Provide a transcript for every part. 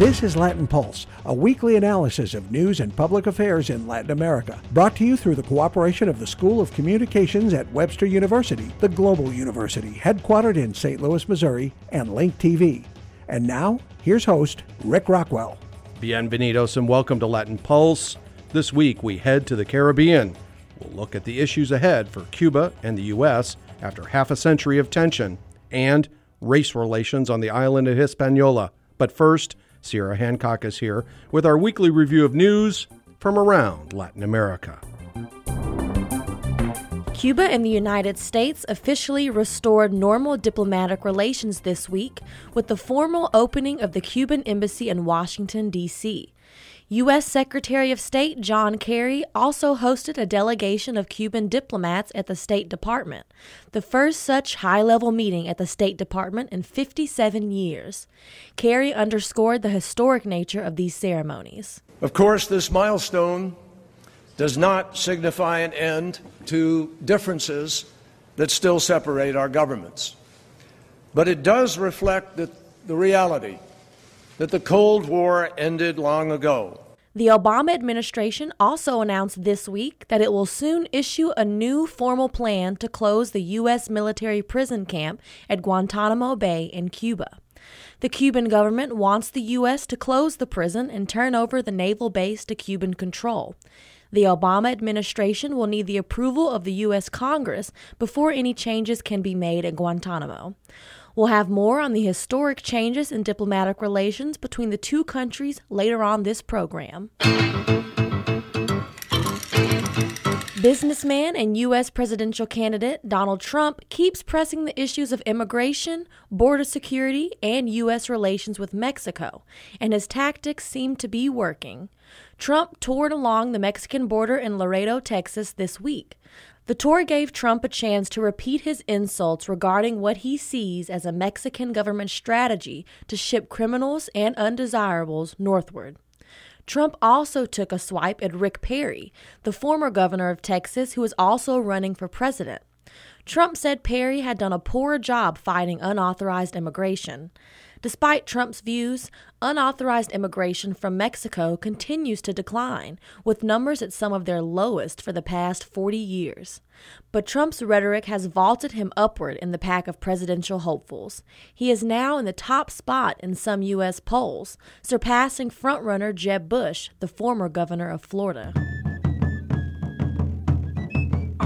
This is Latin Pulse, a weekly analysis of news and public affairs in Latin America, brought to you through the cooperation of the School of Communications at Webster University, the global university headquartered in St. Louis, Missouri, and Link TV. And now, here's host Rick Rockwell. Bienvenidos and welcome to Latin Pulse. This week we head to the Caribbean. We'll look at the issues ahead for Cuba and the U.S. after half a century of tension and race relations on the island of Hispaniola. But first, Sierra Hancock is here with our weekly review of news from around Latin America. Cuba and the United States officially restored normal diplomatic relations this week with the formal opening of the Cuban Embassy in Washington, D.C. U.S. Secretary of State John Kerry also hosted a delegation of Cuban diplomats at the State Department, the first such high level meeting at the State Department in 57 years. Kerry underscored the historic nature of these ceremonies. Of course, this milestone does not signify an end to differences that still separate our governments, but it does reflect the, the reality that the Cold War ended long ago. The Obama administration also announced this week that it will soon issue a new formal plan to close the U.S. military prison camp at Guantanamo Bay in Cuba. The Cuban government wants the U.S. to close the prison and turn over the naval base to Cuban control. The Obama administration will need the approval of the U.S. Congress before any changes can be made at Guantanamo. We'll have more on the historic changes in diplomatic relations between the two countries later on this program. Businessman and U.S. presidential candidate Donald Trump keeps pressing the issues of immigration, border security, and U.S. relations with Mexico, and his tactics seem to be working. Trump toured along the Mexican border in Laredo, Texas this week. The tour gave Trump a chance to repeat his insults regarding what he sees as a Mexican government strategy to ship criminals and undesirables northward. Trump also took a swipe at Rick Perry, the former governor of Texas who is also running for president. Trump said Perry had done a poor job fighting unauthorized immigration. Despite Trump's views, unauthorized immigration from Mexico continues to decline, with numbers at some of their lowest for the past 40 years. But Trump's rhetoric has vaulted him upward in the pack of presidential hopefuls. He is now in the top spot in some U.S. polls, surpassing frontrunner Jeb Bush, the former governor of Florida.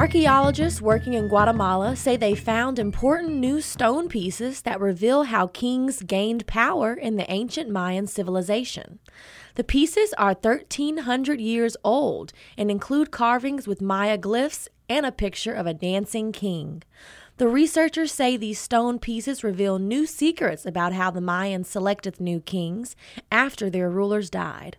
Archaeologists working in Guatemala say they found important new stone pieces that reveal how kings gained power in the ancient Mayan civilization. The pieces are 1,300 years old and include carvings with Maya glyphs and a picture of a dancing king. The researchers say these stone pieces reveal new secrets about how the Mayans selected new kings after their rulers died.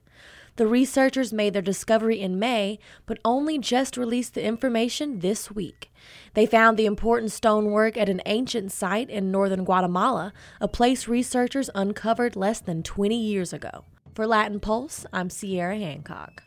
The researchers made their discovery in May, but only just released the information this week. They found the important stonework at an ancient site in northern Guatemala, a place researchers uncovered less than 20 years ago. For Latin Pulse, I'm Sierra Hancock.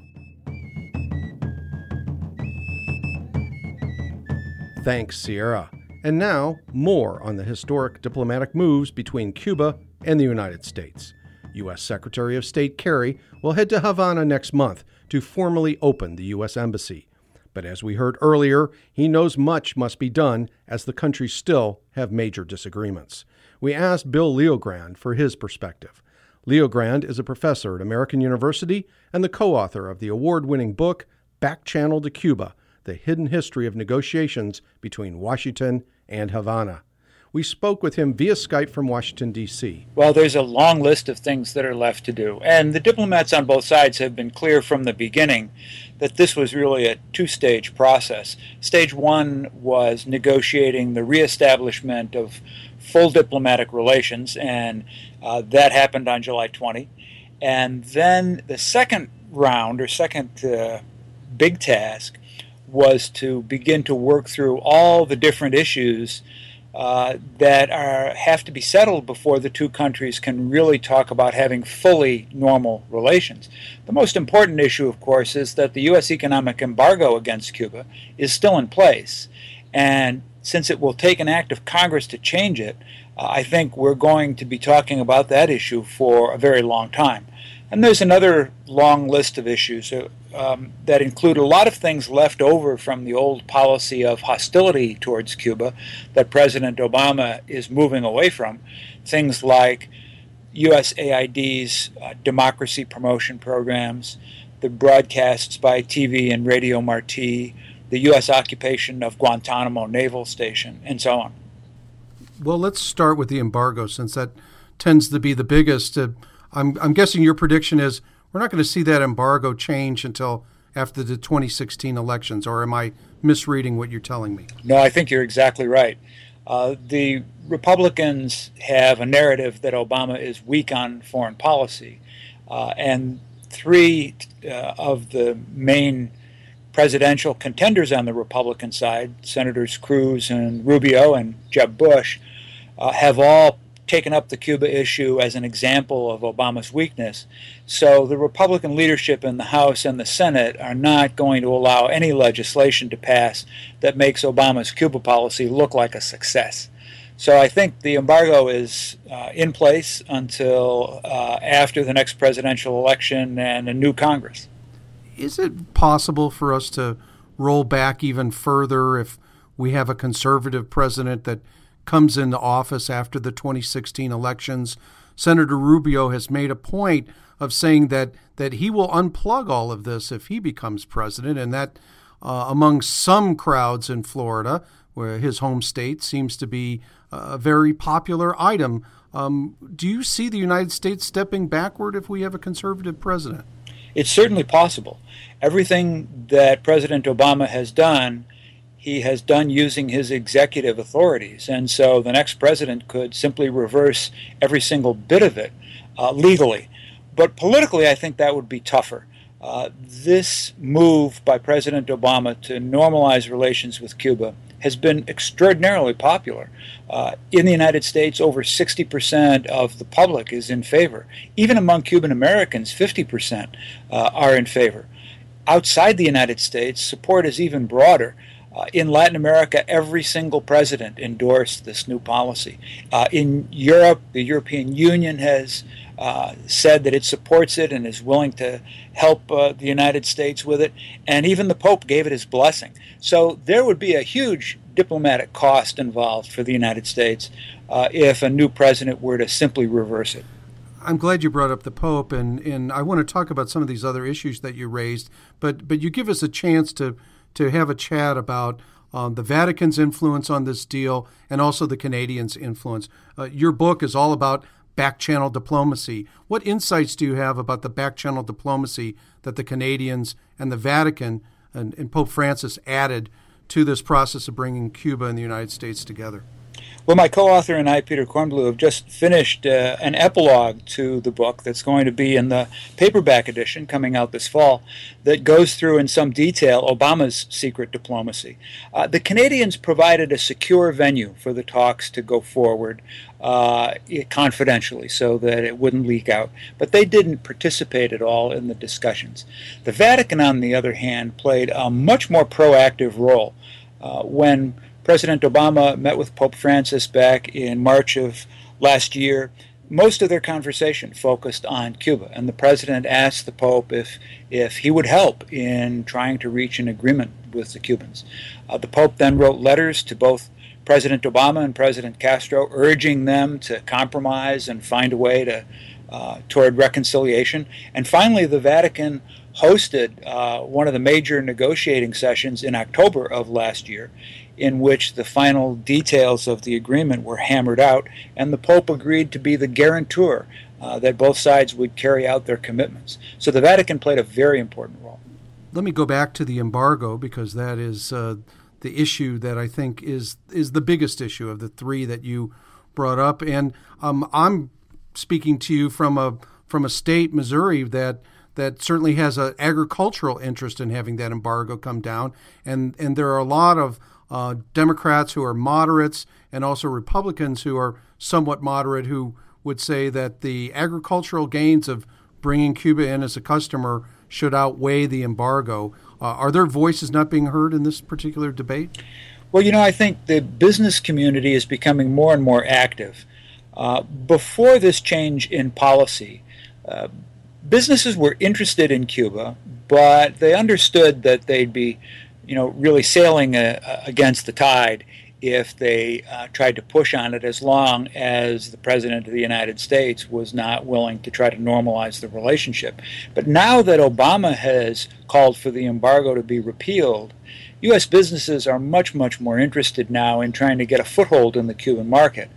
Thanks, Sierra. And now, more on the historic diplomatic moves between Cuba and the United States. U.S. Secretary of State Kerry will head to Havana next month to formally open the U.S. Embassy. But as we heard earlier, he knows much must be done as the countries still have major disagreements. We asked Bill LeoGrande for his perspective. LeoGrande is a professor at American University and the co author of the award winning book Back Channel to Cuba The Hidden History of Negotiations Between Washington and Havana. We spoke with him via Skype from Washington, D.C. Well, there's a long list of things that are left to do. And the diplomats on both sides have been clear from the beginning that this was really a two stage process. Stage one was negotiating the reestablishment of full diplomatic relations, and uh, that happened on July 20. And then the second round, or second uh, big task, was to begin to work through all the different issues uh, that are have to be settled before the two countries can really talk about having fully normal relations. The most important issue, of course, is that the U.S. economic embargo against Cuba is still in place, and since it will take an act of Congress to change it, uh, I think we're going to be talking about that issue for a very long time. And there's another long list of issues uh, um, that include a lot of things left over from the old policy of hostility towards Cuba that President Obama is moving away from. Things like USAID's uh, democracy promotion programs, the broadcasts by TV and Radio Marti, the U.S. occupation of Guantanamo Naval Station, and so on. Well, let's start with the embargo since that tends to be the biggest. Uh, I'm, I'm guessing your prediction is we're not going to see that embargo change until after the 2016 elections, or am I misreading what you're telling me? No, I think you're exactly right. Uh, the Republicans have a narrative that Obama is weak on foreign policy, uh, and three uh, of the main presidential contenders on the Republican side, Senators Cruz and Rubio and Jeb Bush, uh, have all taken up the Cuba issue as an example of Obama's weakness. So the Republican leadership in the House and the Senate are not going to allow any legislation to pass that makes Obama's Cuba policy look like a success. So I think the embargo is uh, in place until uh, after the next presidential election and a new Congress. Is it possible for us to roll back even further if we have a conservative president that comes into office after the 2016 elections? Senator Rubio has made a point of saying that that he will unplug all of this if he becomes president, and that uh, among some crowds in Florida, where his home state seems to be a very popular item. Um, do you see the United States stepping backward if we have a conservative president? It's certainly possible. Everything that President Obama has done, he has done using his executive authorities. And so the next president could simply reverse every single bit of it uh, legally. But politically, I think that would be tougher. Uh, this move by President Obama to normalize relations with Cuba has been extraordinarily popular. Uh, in the United States, over 60% of the public is in favor. Even among Cuban Americans, 50% uh, are in favor. Outside the United States, support is even broader. Uh, in Latin America, every single president endorsed this new policy. Uh, in Europe, the European Union has uh, said that it supports it and is willing to help uh, the United States with it. And even the Pope gave it his blessing. So there would be a huge diplomatic cost involved for the United States uh, if a new president were to simply reverse it. I'm glad you brought up the Pope, and, and I want to talk about some of these other issues that you raised. But but you give us a chance to to have a chat about um, the Vatican's influence on this deal and also the Canadians' influence. Uh, your book is all about back channel diplomacy. What insights do you have about the back channel diplomacy that the Canadians and the Vatican and, and Pope Francis added to this process of bringing Cuba and the United States together? Well, my co author and I, Peter Kornbluh, have just finished uh, an epilogue to the book that's going to be in the paperback edition coming out this fall that goes through in some detail Obama's secret diplomacy. Uh, the Canadians provided a secure venue for the talks to go forward uh, confidentially so that it wouldn't leak out, but they didn't participate at all in the discussions. The Vatican, on the other hand, played a much more proactive role. Uh, when President Obama met with Pope Francis back in March of last year. Most of their conversation focused on Cuba, and the president asked the Pope if, if he would help in trying to reach an agreement with the Cubans. Uh, the Pope then wrote letters to both President Obama and President Castro, urging them to compromise and find a way to uh, toward reconciliation. And finally, the Vatican hosted uh, one of the major negotiating sessions in October of last year, in which the final details of the agreement were hammered out, and the Pope agreed to be the guarantor uh, that both sides would carry out their commitments. So the Vatican played a very important role. Let me go back to the embargo because that is uh, the issue that I think is is the biggest issue of the three that you brought up, and um, I'm speaking to you from a from a state, Missouri, that that certainly has an agricultural interest in having that embargo come down, and and there are a lot of uh, Democrats who are moderates and also Republicans who are somewhat moderate who would say that the agricultural gains of bringing Cuba in as a customer should outweigh the embargo. Uh, are their voices not being heard in this particular debate? Well, you know, I think the business community is becoming more and more active. Uh, before this change in policy, uh, businesses were interested in Cuba, but they understood that they'd be, you know, really sailing uh, against the tide if they uh, tried to push on it as long as the President of the United States was not willing to try to normalize the relationship. But now that Obama has called for the embargo to be repealed, U.S. businesses are much, much more interested now in trying to get a foothold in the Cuban market.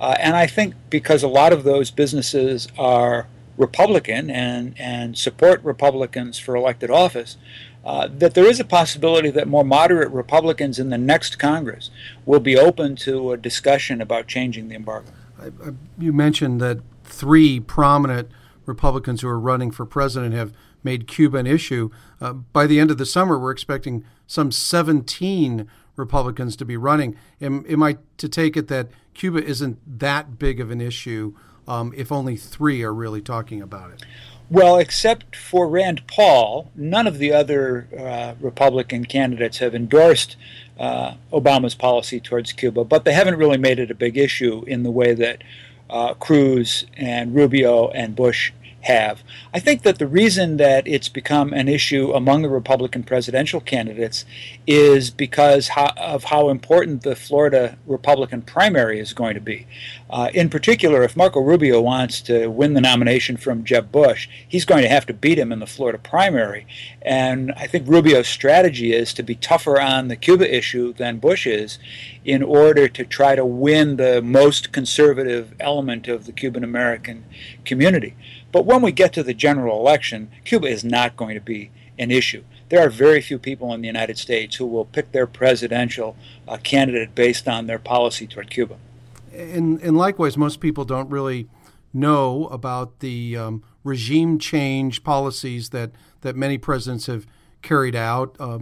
Uh, and I think because a lot of those businesses are Republican and, and support Republicans for elected office, uh, that there is a possibility that more moderate Republicans in the next Congress will be open to a discussion about changing the embargo. I, I, you mentioned that three prominent Republicans who are running for president have made Cuba an issue. Uh, by the end of the summer, we're expecting some 17 Republicans to be running. Am, am I to take it that Cuba isn't that big of an issue um, if only three are really talking about it? Well, except for Rand Paul, none of the other uh, Republican candidates have endorsed uh, Obama's policy towards Cuba, but they haven't really made it a big issue in the way that uh, Cruz and Rubio and Bush have. I think that the reason that it's become an issue among the Republican presidential candidates is because of how important the Florida Republican primary is going to be. Uh, in particular, if Marco Rubio wants to win the nomination from Jeb Bush, he's going to have to beat him in the Florida primary. And I think Rubio's strategy is to be tougher on the Cuba issue than Bush is in order to try to win the most conservative element of the Cuban American community. But when we get to the general election, Cuba is not going to be an issue. There are very few people in the United States who will pick their presidential uh, candidate based on their policy toward Cuba. And, and likewise, most people don't really know about the um, regime change policies that, that many presidents have carried out uh,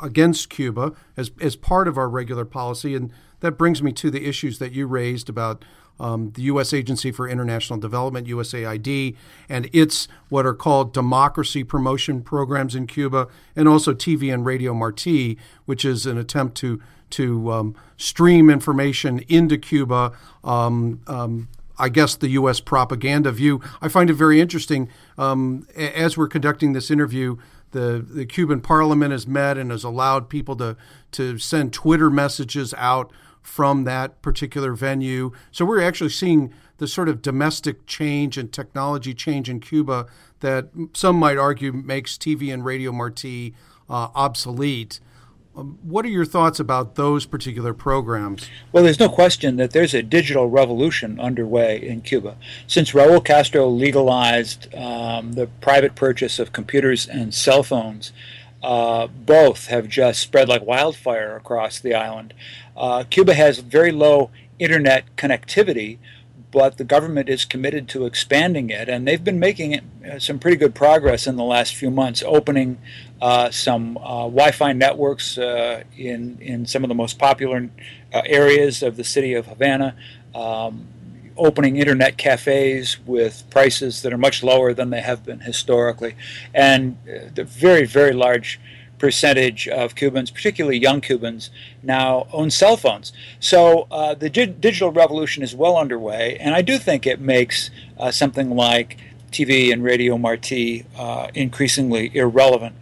against Cuba as, as part of our regular policy. And that brings me to the issues that you raised about um, the U.S. Agency for International Development, USAID, and its what are called democracy promotion programs in Cuba, and also TV and Radio Marti, which is an attempt to to um, stream information into Cuba. Um, um I guess the U.S. propaganda view. I find it very interesting. Um, as we're conducting this interview, the, the Cuban parliament has met and has allowed people to, to send Twitter messages out from that particular venue. So we're actually seeing the sort of domestic change and technology change in Cuba that some might argue makes TV and Radio Marti uh, obsolete. Um, what are your thoughts about those particular programs? Well, there's no question that there's a digital revolution underway in Cuba. Since Raul Castro legalized um, the private purchase of computers and cell phones, uh, both have just spread like wildfire across the island. Uh, Cuba has very low internet connectivity, but the government is committed to expanding it, and they've been making uh, some pretty good progress in the last few months, opening uh, some uh, Wi-Fi networks uh, in in some of the most popular uh, areas of the city of Havana. Um, opening internet cafes with prices that are much lower than they have been historically, and the very very large percentage of Cubans, particularly young Cubans, now own cell phones. So uh, the di- digital revolution is well underway, and I do think it makes uh, something like TV and Radio Marti uh, increasingly irrelevant.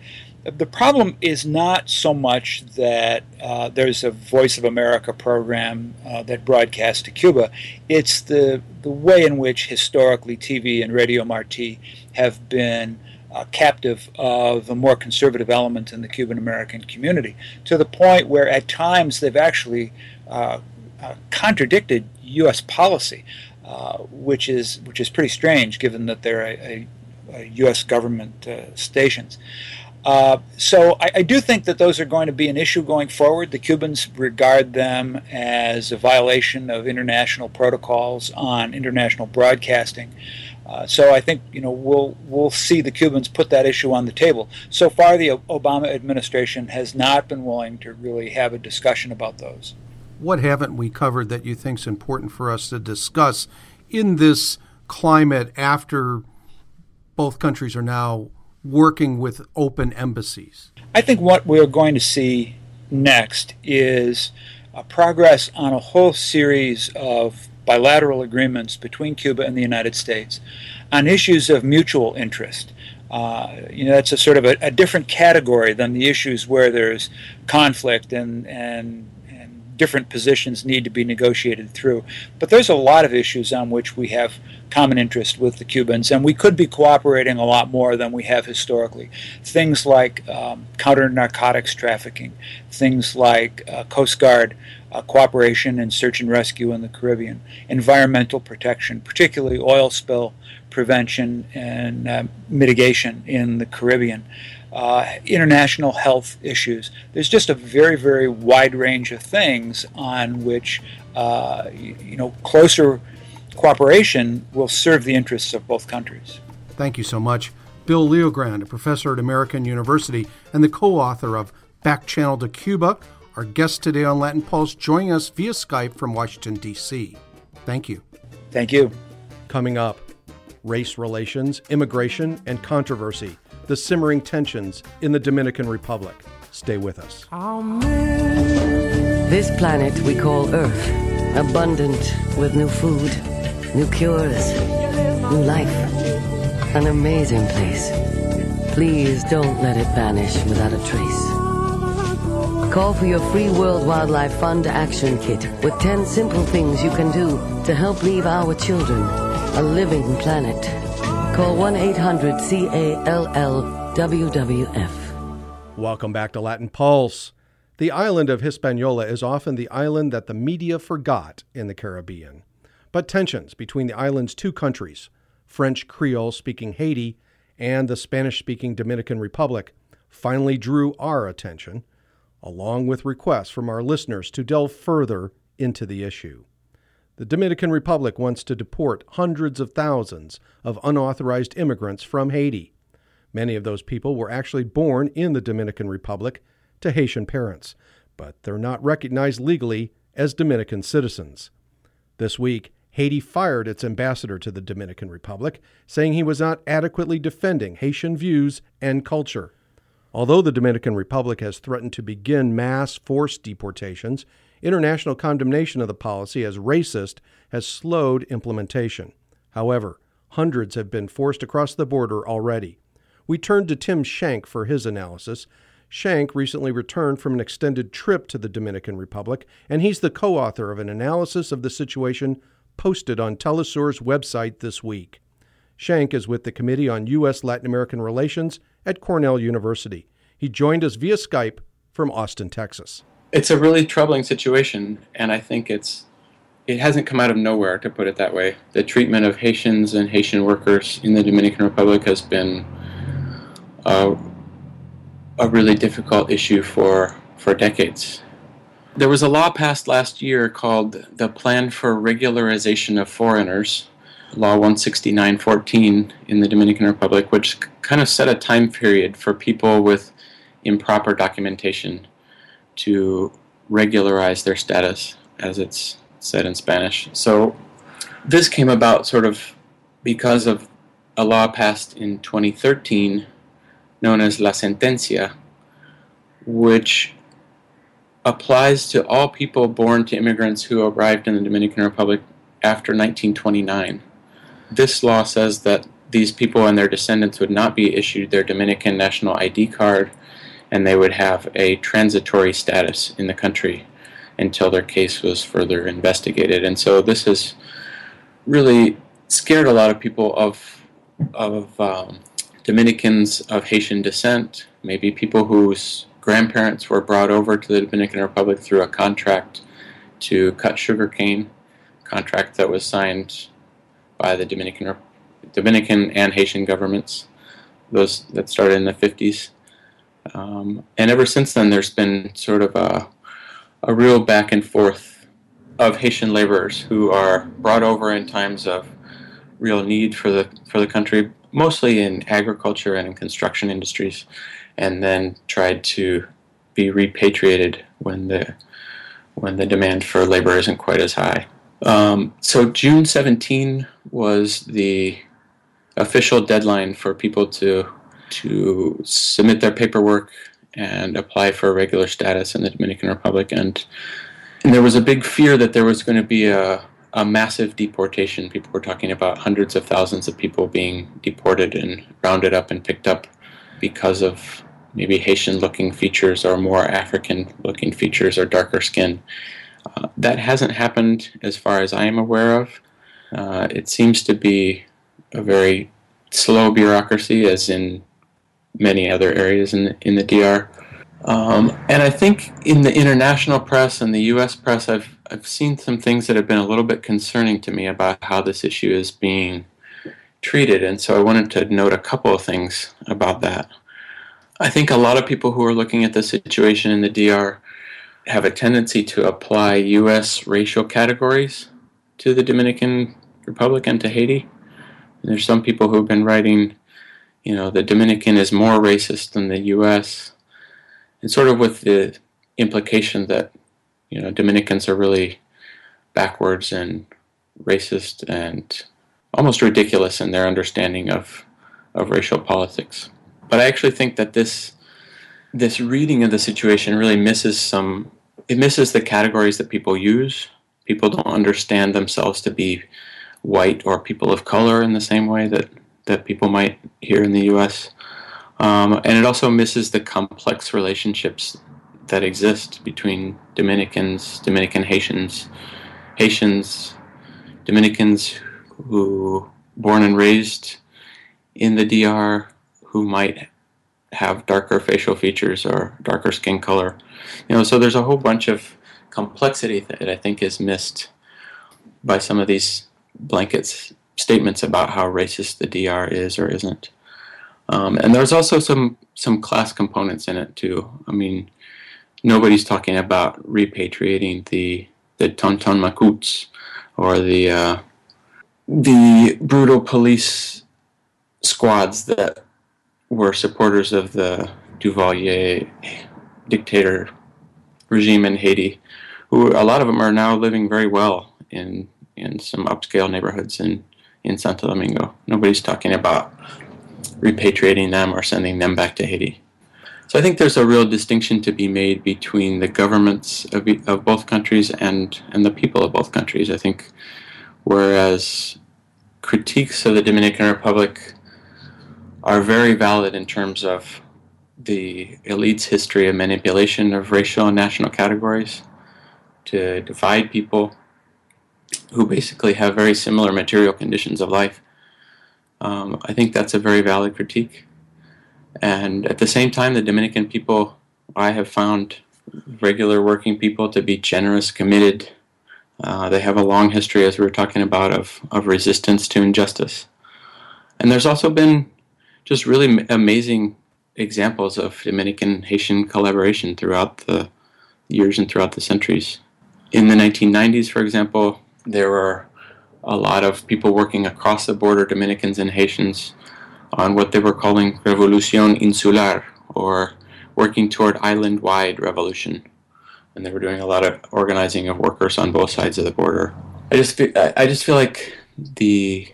The problem is not so much that uh, there's a Voice of America program uh, that broadcasts to Cuba. It's the, the way in which historically TV and Radio Marti have been uh, captive of the more conservative element in the Cuban American community to the point where at times they've actually uh, uh, contradicted U.S. policy, uh, which is which is pretty strange given that they're a, a, a U.S. government uh, stations. Uh, so I, I, do think that those are going to be an issue going forward. The Cubans regard them as a violation of international protocols on international broadcasting. Uh, so I think you know we'll we'll see the Cubans put that issue on the table. So far, the Obama administration has not been willing to really have a discussion about those. What haven't we covered that you think is important for us to discuss in this climate after both countries are now working with open embassies? I think what we're going to see next is progress on a whole series of bilateral agreements between Cuba and the United States on issues of mutual interest. Uh, you know, that's a sort of a, a, different category than the issues where there's conflict and, and different positions need to be negotiated through. But there's a lot of issues on which we have common interest with the Cubans, and we could be cooperating a lot more than we have historically. Things like um, counter narcotics trafficking, things like uh, Coast Guard uh, cooperation and search and rescue in the Caribbean, environmental protection, particularly oil spill prevention and uh, mitigation in the Caribbean uh, international health issues. There's just a very, very wide range of things on which uh, you, you know closer cooperation will serve the interests of both countries. Thank you so much. Bill LeoGrande, a professor at American University and the co author of Back Channel to Cuba, our guest today on Latin Pulse, joining us via Skype from Washington, D.C. Thank you. Thank you. Coming up race relations, immigration, and controversy the simmering tensions in the Dominican Republic. Stay with us. This planet we call Earth, abundant with new food, new cures, new life. An amazing place. Please don't let it vanish without a trace. Call for your free World Wildlife Fund Action Kit with 10 simple things you can do to help leave our children a living planet Call 1 800 CALLWWF. Welcome back to Latin Pulse. The island of Hispaniola is often the island that the media forgot in the Caribbean. But tensions between the island's two countries, French Creole speaking Haiti and the Spanish speaking Dominican Republic, finally drew our attention, along with requests from our listeners to delve further into the issue. The Dominican Republic wants to deport hundreds of thousands of unauthorized immigrants from Haiti. Many of those people were actually born in the Dominican Republic to Haitian parents, but they're not recognized legally as Dominican citizens. This week, Haiti fired its ambassador to the Dominican Republic, saying he was not adequately defending Haitian views and culture. Although the Dominican Republic has threatened to begin mass forced deportations, International condemnation of the policy as racist has slowed implementation. However, hundreds have been forced across the border already. We turned to Tim Shenk for his analysis. Shenk recently returned from an extended trip to the Dominican Republic, and he's the co author of an analysis of the situation posted on Telesur's website this week. Shenk is with the Committee on U.S. Latin American Relations at Cornell University. He joined us via Skype from Austin, Texas it's a really troubling situation, and I think it's it hasn't come out of nowhere, to put it that way. The treatment of Haitians and Haitian workers in the Dominican Republic has been uh, a really difficult issue for for decades. There was a law passed last year called the Plan for Regularization of Foreigners, Law 169.14 in the Dominican Republic, which kind of set a time period for people with improper documentation to regularize their status, as it's said in Spanish. So this came about sort of because of a law passed in 2013 known as La Sentencia, which applies to all people born to immigrants who arrived in the Dominican Republic after 1929. This law says that these people and their descendants would not be issued their Dominican national ID card and they would have a transitory status in the country until their case was further investigated. And so this has really scared a lot of people of of um, Dominicans of Haitian descent, maybe people whose grandparents were brought over to the Dominican Republic through a contract to cut sugarcane, contract that was signed by the Dominican Dominican and Haitian governments. Those that started in the 50s. Um, and ever since then, there's been sort of a, a real back and forth of Haitian laborers who are brought over in times of real need for the for the country, mostly in agriculture and in construction industries, and then tried to be repatriated when the when the demand for labor isn't quite as high. Um, so June 17 was the official deadline for people to to submit their paperwork and apply for regular status in the Dominican Republic. And, and there was a big fear that there was going to be a, a massive deportation. People were talking about hundreds of thousands of people being deported and rounded up and picked up because of maybe Haitian looking features or more African looking features or darker skin. Uh, that hasn't happened as far as I am aware of. Uh, it seems to be a very slow bureaucracy, as in many other areas in the, in the DR. Um, and I think in the international press and the U.S. press, I've I've seen some things that have been a little bit concerning to me about how this issue is being treated, and so I wanted to note a couple of things about that. I think a lot of people who are looking at the situation in the DR have a tendency to apply U.S. racial categories to the Dominican Republic and to Haiti. And there's some people who have been writing, you know, the Dominican is more racist than the U.S. And sort of with the implication that, you know, Dominicans are really backwards and racist and almost ridiculous in their understanding of, of racial politics. But I actually think that this this reading of the situation really misses some it misses the categories that people use. People don't understand themselves to be white or people of color in the same way that, that people might here in the US. Um, and it also misses the complex relationships that exist between Dominicans, Dominican Haitians, Haitians, Dominicans who born and raised in the DR who might have darker facial features or darker skin color. You know, so there's a whole bunch of complexity that I think is missed by some of these blankets statements about how racist the DR is or isn't. Um, and there's also some some class components in it too. I mean, nobody's talking about repatriating the the Tonton Macoutes or the uh, the brutal police squads that were supporters of the Duvalier dictator regime in Haiti, who a lot of them are now living very well in in some upscale neighborhoods in in Santo Domingo. Nobody's talking about repatriating them or sending them back to Haiti. So I think there's a real distinction to be made between the governments of, of both countries and and the people of both countries. I think whereas critiques of the Dominican Republic are very valid in terms of the elite's history of manipulation of racial and national categories to divide people who basically have very similar material conditions of life. Um, I think that's a very valid critique. And at the same time, the Dominican people, I have found regular working people to be generous, committed. Uh, they have a long history, as we were talking about, of, of resistance to injustice. And there's also been just really amazing examples of Dominican Haitian collaboration throughout the years and throughout the centuries. In the 1990s, for example, there were a lot of people working across the border, Dominicans and Haitians, on what they were calling Revolucion Insular, or working toward island wide revolution. And they were doing a lot of organizing of workers on both sides of the border. I just feel, I just feel like the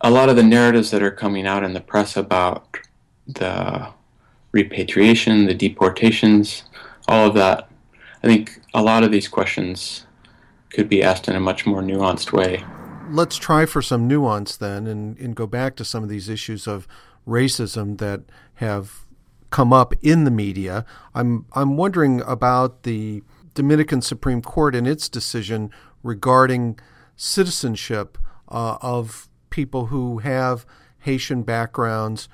a lot of the narratives that are coming out in the press about the repatriation, the deportations, all of that, I think a lot of these questions could be asked in a much more nuanced way. Let's try for some nuance then and, and go back to some of these issues of racism that have come up in the media. I'm I'm wondering about the Dominican Supreme Court and its decision regarding citizenship uh, of people who have Haitian backgrounds.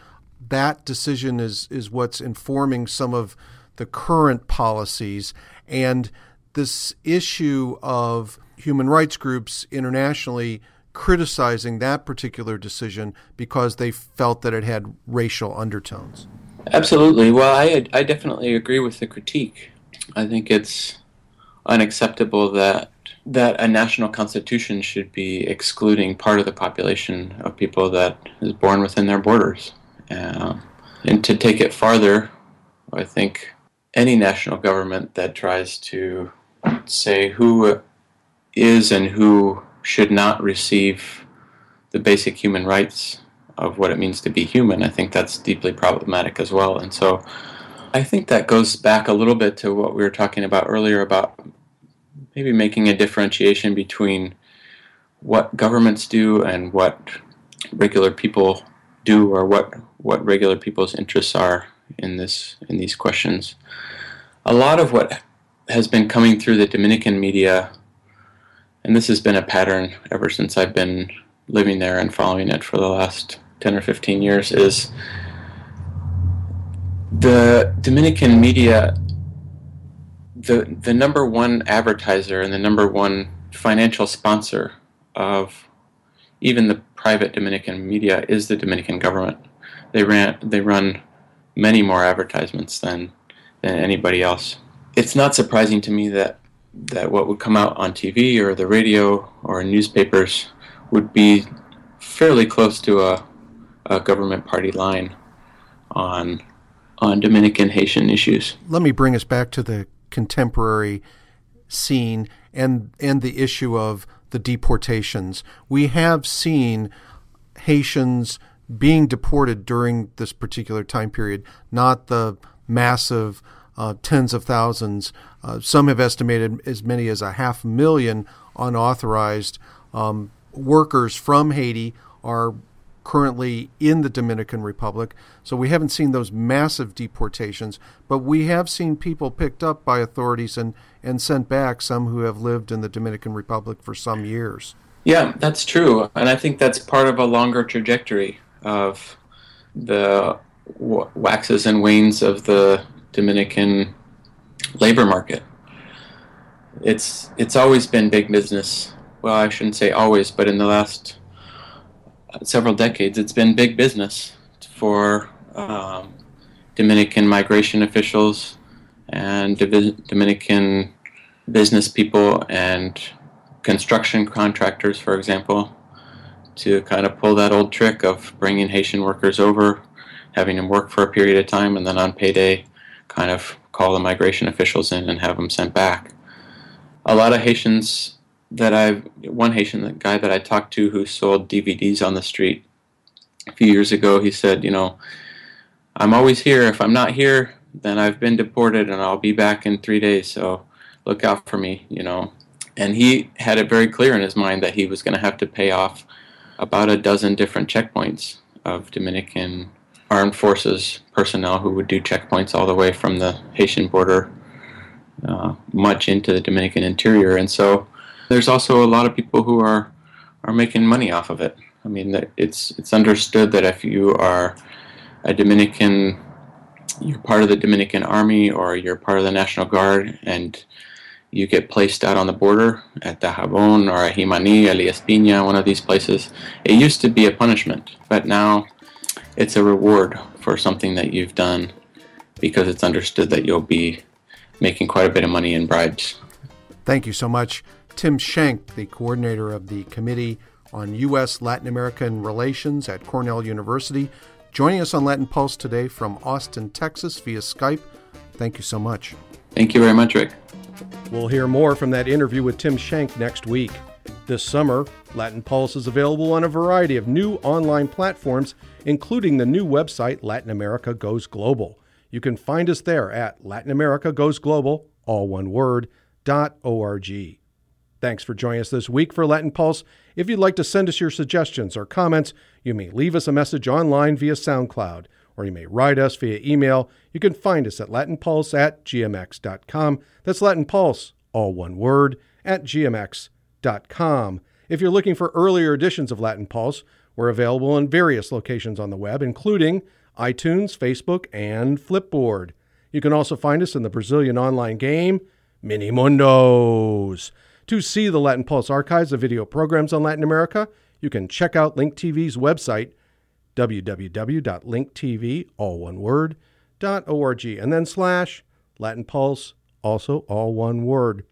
That decision is is what's informing some of the current policies and this issue of human rights groups internationally criticizing that particular decision because they felt that it had racial undertones. Absolutely. Well, I I definitely agree with the critique. I think it's unacceptable that that a national constitution should be excluding part of the population of people that is born within their borders. Uh, and to take it farther, I think any national government that tries to say who is and who should not receive the basic human rights of what it means to be human, I think that's deeply problematic as well. And so I think that goes back a little bit to what we were talking about earlier about maybe making a differentiation between what governments do and what regular people do or what what regular people's interests are in this in these questions. A lot of what has been coming through the Dominican media and this has been a pattern ever since I've been living there and following it for the last 10 or 15 years is the Dominican media the the number one advertiser and the number one financial sponsor of even the private Dominican media is the Dominican government. They ran they run many more advertisements than than anybody else. It's not surprising to me that that what would come out on TV or the radio or newspapers would be fairly close to a, a government party line on on Dominican Haitian issues. Let me bring us back to the contemporary scene and and the issue of the deportations. We have seen Haitians being deported during this particular time period, not the massive uh, tens of thousands. Uh, some have estimated as many as a half million unauthorized um, workers from Haiti are currently in the Dominican Republic. So we haven't seen those massive deportations, but we have seen people picked up by authorities and, and sent back, some who have lived in the Dominican Republic for some years. Yeah, that's true. And I think that's part of a longer trajectory of the waxes and wanes of the Dominican labor market. It's it's always been big business. Well, I shouldn't say always, but in the last several decades, it's been big business for um, Dominican migration officials and Dominican business people and construction contractors, for example, to kind of pull that old trick of bringing Haitian workers over, having them work for a period of time, and then on payday, kind of call the migration officials in and have them sent back. A lot of Haitians that I've one Haitian guy that I talked to who sold DVDs on the street a few years ago. He said, you know, I'm always here. If I'm not here, then I've been deported and I'll be back in three days. So look out for me, you know. And he had it very clear in his mind that he was going to have to pay off about a dozen different checkpoints of Dominican armed forces personnel who would do checkpoints all the way from the Haitian border uh, much into the Dominican interior. And so there's also a lot of people who are are making money off of it. I mean, it's it's understood that if you are a Dominican, you're part of the Dominican Army or you're part of the National Guard, and you get placed out on the border at Dajabon or Jimani, Elias Pina, one of these places. It used to be a punishment, but now it's a reward for something that you've done because it's understood that you'll be making quite a bit of money in bribes. Thank you so much. Tim Shenk, the coordinator of the Committee on U.S. Latin American Relations at Cornell University, joining us on Latin Pulse today from Austin, Texas via Skype. Thank you so much. Thank you very much, Rick. We'll hear more from that interview with Tim Shenk next week. This summer, Latin Pulse is available on a variety of new online platforms, including the new website Latin America Goes Global. You can find us there at Latin America Goes Global, all one word, dot org. Thanks for joining us this week for Latin Pulse. If you'd like to send us your suggestions or comments, you may leave us a message online via SoundCloud, or you may write us via email. You can find us at latinpulse at gmx.com. That's Latin Pulse, all one word, at gmx.com. If you're looking for earlier editions of Latin Pulse, we're available in various locations on the web, including iTunes, Facebook, and Flipboard. You can also find us in the Brazilian online game, Mini Mundos. To see the Latin Pulse archives of video programs on Latin America, you can check out Link TV's website, www.linktv, all one word, .org, and then slash Latin Pulse, also all one word.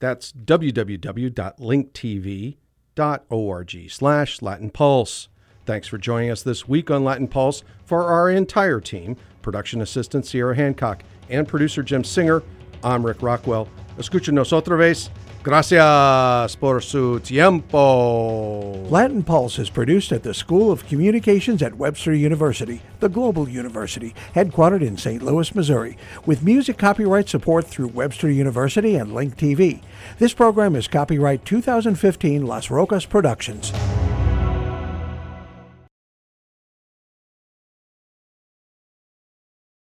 That's www.linktv.org slash Latin Pulse. Thanks for joining us this week on Latin Pulse. For our entire team, production assistant Sierra Hancock and producer Jim Singer, I'm Rick Rockwell. Escúchenos otra vez Gracias por su tiempo. Latin Pulse is produced at the School of Communications at Webster University, the global university, headquartered in St. Louis, Missouri, with music copyright support through Webster University and Link TV. This program is copyright 2015 Las Rocas Productions.